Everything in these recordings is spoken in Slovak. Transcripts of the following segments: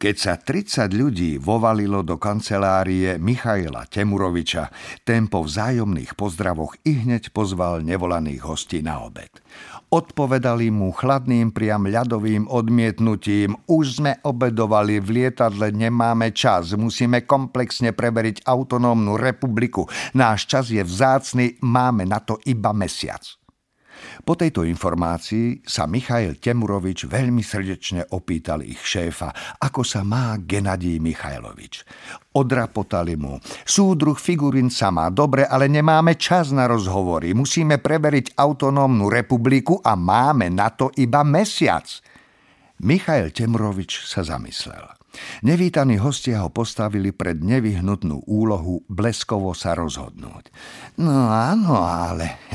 Keď sa 30 ľudí vovalilo do kancelárie Michaila Temuroviča, ten po vzájomných pozdravoch i hneď pozval nevolaných hostí na obed. Odpovedali mu chladným priam ľadovým odmietnutím. Už sme obedovali, v lietadle nemáme čas, musíme komplexne preveriť autonómnu republiku. Náš čas je vzácny, máme na to iba mesiac. Po tejto informácii sa Michail Temurovič veľmi srdečne opýtal ich šéfa, ako sa má Genadí Michajlovič. Odrapotali mu. Súdruh figurín sa má dobre, ale nemáme čas na rozhovory. Musíme preveriť autonómnu republiku a máme na to iba mesiac. Michail Temrovič sa zamyslel. Nevítaní hostia ho postavili pred nevyhnutnú úlohu bleskovo sa rozhodnúť. No áno, ale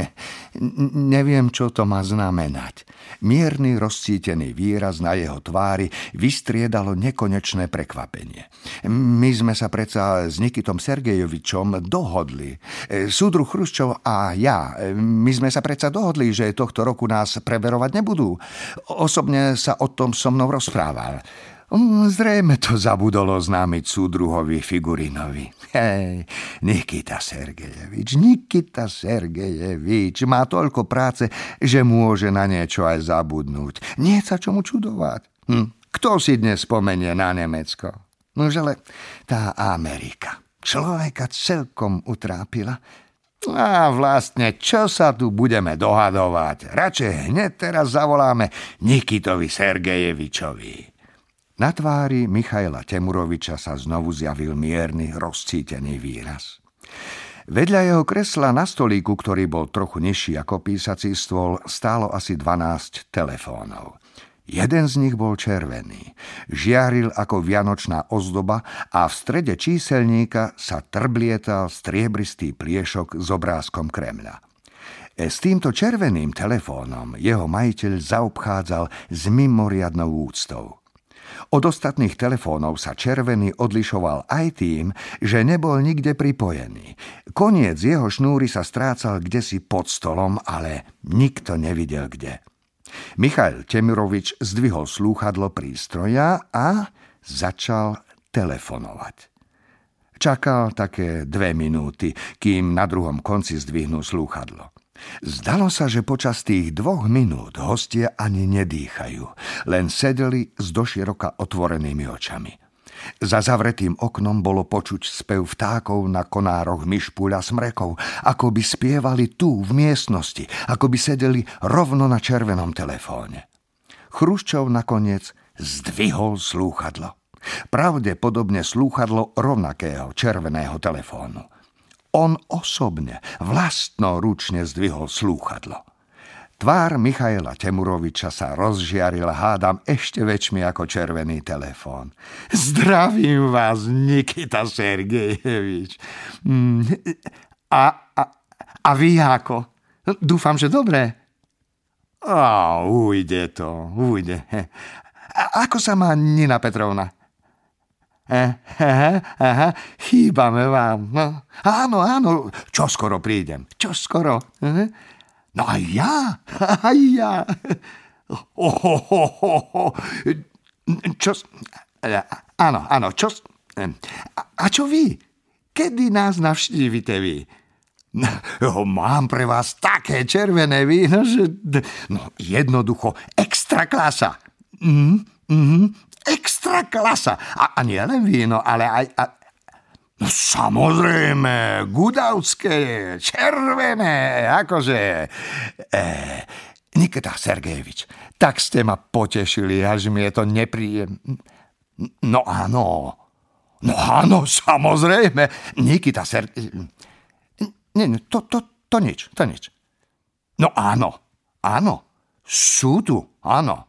neviem, čo to má znamenať. Mierny rozcítený výraz na jeho tvári vystriedalo nekonečné prekvapenie. My sme sa predsa s Nikitom Sergejovičom dohodli. Súdru Chruščov a ja, my sme sa predsa dohodli, že tohto roku nás preverovať nebudú. Osobne sa o tom so mnou rozprával. Zrejme to zabudolo oznámiť súdruhovi Figurinovi. Hej, Nikita Sergejevič, Nikita Sergejevič má toľko práce, že môže na niečo aj zabudnúť. Nie sa čomu čudovať. Hm. Kto si dnes spomenie na Nemecko? No ale tá Amerika človeka celkom utrápila. A vlastne, čo sa tu budeme dohadovať? Radšej hneď teraz zavoláme Nikitovi Sergejevičovi. Na tvári Michaila Temuroviča sa znovu zjavil mierny, rozcítený výraz. Vedľa jeho kresla na stolíku, ktorý bol trochu nižší ako písací stôl, stálo asi 12 telefónov. Jeden z nich bol červený, žiaril ako vianočná ozdoba a v strede číselníka sa trblietal striebristý pliešok s obrázkom Kremľa. E, s týmto červeným telefónom jeho majiteľ zaobchádzal s mimoriadnou úctou. Od ostatných telefónov sa červený odlišoval aj tým, že nebol nikde pripojený. Koniec jeho šnúry sa strácal kde si pod stolom, ale nikto nevidel kde. Michail Temirovič zdvihol slúchadlo prístroja a začal telefonovať. Čakal také dve minúty, kým na druhom konci zdvihnul slúchadlo. Zdalo sa, že počas tých dvoch minút hostia ani nedýchajú, len sedeli s doširoka otvorenými očami. Za zavretým oknom bolo počuť spev vtákov na konároch myšpúľa smrekov, ako by spievali tu v miestnosti, ako by sedeli rovno na červenom telefóne. Chruščov nakoniec zdvihol slúchadlo. Pravdepodobne slúchadlo rovnakého červeného telefónu. On osobne, vlastnoručne zdvihol slúchadlo. Tvár Michaela Temuroviča sa rozžiaril, hádam, ešte väčšmi ako červený telefón. Zdravím vás, Nikita Sergejevič. Mm, a, a, a vy ako? Dúfam, že dobré. A, ujde to, ujde. A, ako sa má Nina Petrovna? Aha, aha, chýbame vám. No, áno, áno, čo skoro prídem, čo skoro. No a ja, a ja. Čo, áno, áno, čo, a, a čo vy? Kedy nás navštívite vy? No, mám pre vás také červené víno, že... No, jednoducho, extra klasa. Mm, mm, extra klasa. A, a nie len víno, ale aj... A, No samozrejme, gudavské, červené, akože... E, Nikita Sergejevič, tak ste ma potešili, až mi je to nepríjem... No áno, no áno, samozrejme, Nikita Sergejevič... Nie, to, to, to nič, to nič. No áno, áno, sú tu, áno.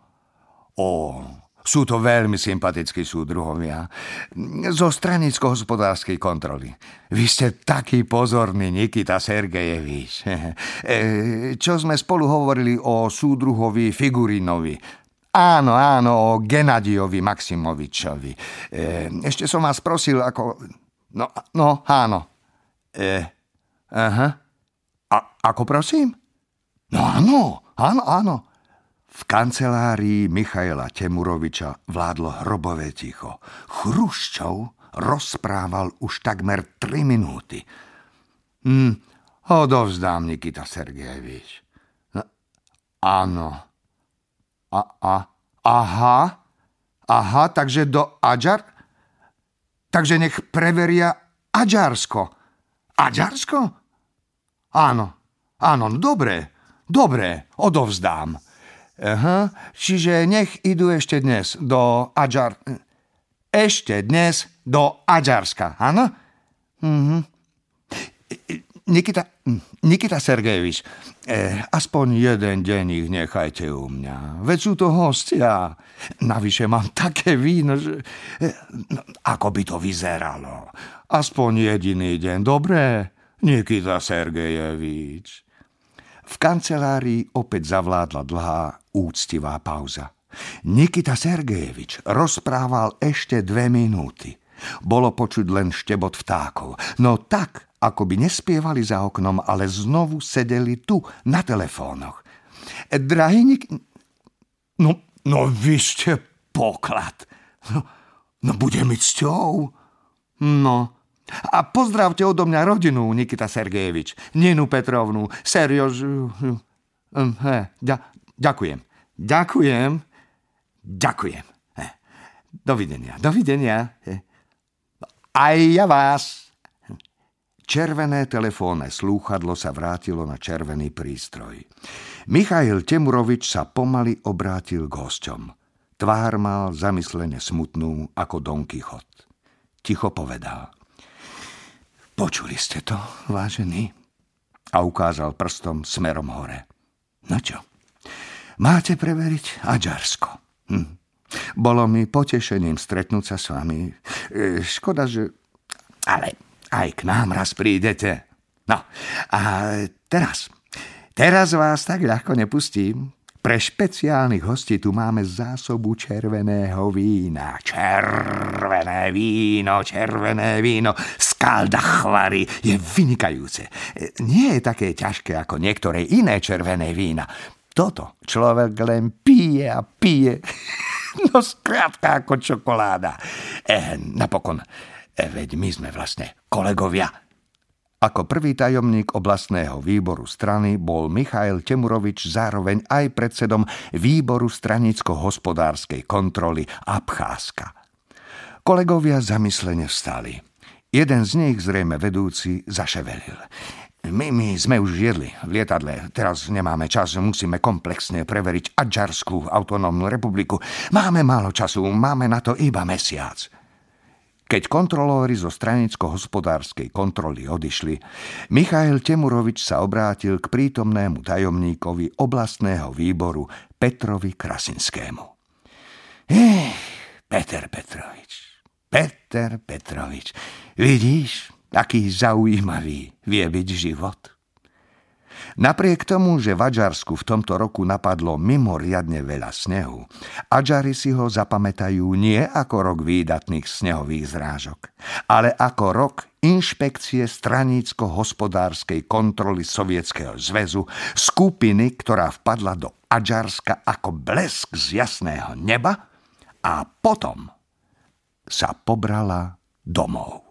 O, sú to veľmi sympatickí súdruhovia. Zo stranicko-hospodárskej kontroly. Vy ste taký pozorný, Nikita Sergejevič. E, čo sme spolu hovorili o súdruhovi Figurinovi. Áno, áno, o Genadiovi Maximovičovi. E, ešte som vás prosil ako... No, no áno. E, aha. A, ako prosím? No áno, áno, áno. V kancelárii Michaela Temuroviča vládlo hrobové ticho. Chruščov rozprával už takmer tri minúty. Hm, odovzdám, Nikita Sergejevič. No, áno. A, a, aha, aha, takže do Aďar? Takže nech preveria Aďarsko. Aďarsko? Áno, áno, dobre, dobre, odovzdám. Aha, čiže nech idú ešte dnes do Aďar... Ešte dnes do Aďarska, áno? Mhm. Nikita, Nikita Sergejevič, eh, aspoň jeden deň ich nechajte u mňa. Veď sú to hostia. Navyše mám také víno, že... Eh, ako by to vyzeralo? Aspoň jediný deň, dobre? Nikita Sergejevič. V kancelárii opäť zavládla dlhá, úctivá pauza. Nikita Sergejevič rozprával ešte dve minúty. Bolo počuť len štebot vtákov. No tak, ako by nespievali za oknom, ale znovu sedeli tu, na telefónoch. Drahý Nik... No, no vy ste poklad. No, no bude mi cťou. No, a pozdravte odo mňa rodinu, Nikita Sergejevič, Ninu Petrovnu, Seriož... Hm, ďakujem. Ďakujem. Ďakujem. Dovidenia. Dovidenia. Aj ja vás. Červené telefónne slúchadlo sa vrátilo na červený prístroj. Michail Temurovič sa pomaly obrátil k hosťom. Tvár mal zamyslene smutnú ako Don Kichot. Ticho povedal. Počuli ste to, vážený? A ukázal prstom smerom hore. No čo? Máte preveriť Aďarsko. Hm. Bolo mi potešením stretnúť sa s vami. E, škoda, že... Ale aj k nám raz prídete. No, a teraz, teraz vás tak ľahko nepustím. Pre špeciálnych hostí tu máme zásobu červeného vína. Červené víno, červené víno z Kaldachvary je vynikajúce. Nie je také ťažké ako niektoré iné červené vína. Toto človek len pije a pije. No skrátka ako čokoláda. E, napokon, Veď my sme vlastne kolegovia. Ako prvý tajomník oblastného výboru strany bol Michail Temurovič zároveň aj predsedom výboru stranicko-hospodárskej kontroly Abcházska. Kolegovia zamyslene vstali. Jeden z nich, zrejme vedúci, zaševelil. My, my sme už jedli v lietadle. Teraz nemáme čas, musíme komplexne preveriť Adžarskú autonómnu republiku. Máme málo času, máme na to iba mesiac. Keď kontrolóri zo stranicko-hospodárskej kontroly odišli, Michail Temurovič sa obrátil k prítomnému tajomníkovi oblastného výboru Petrovi Krasinskému. Eh, Peter Petrovič, Peter Petrovič, vidíš, aký zaujímavý vie byť život? Napriek tomu, že v Adžarsku v tomto roku napadlo mimoriadne veľa snehu, Adžari si ho zapamätajú nie ako rok výdatných snehových zrážok, ale ako rok inšpekcie stranícko-hospodárskej kontroly Sovietskeho zväzu, skupiny, ktorá vpadla do Adžarska ako blesk z jasného neba a potom sa pobrala domov.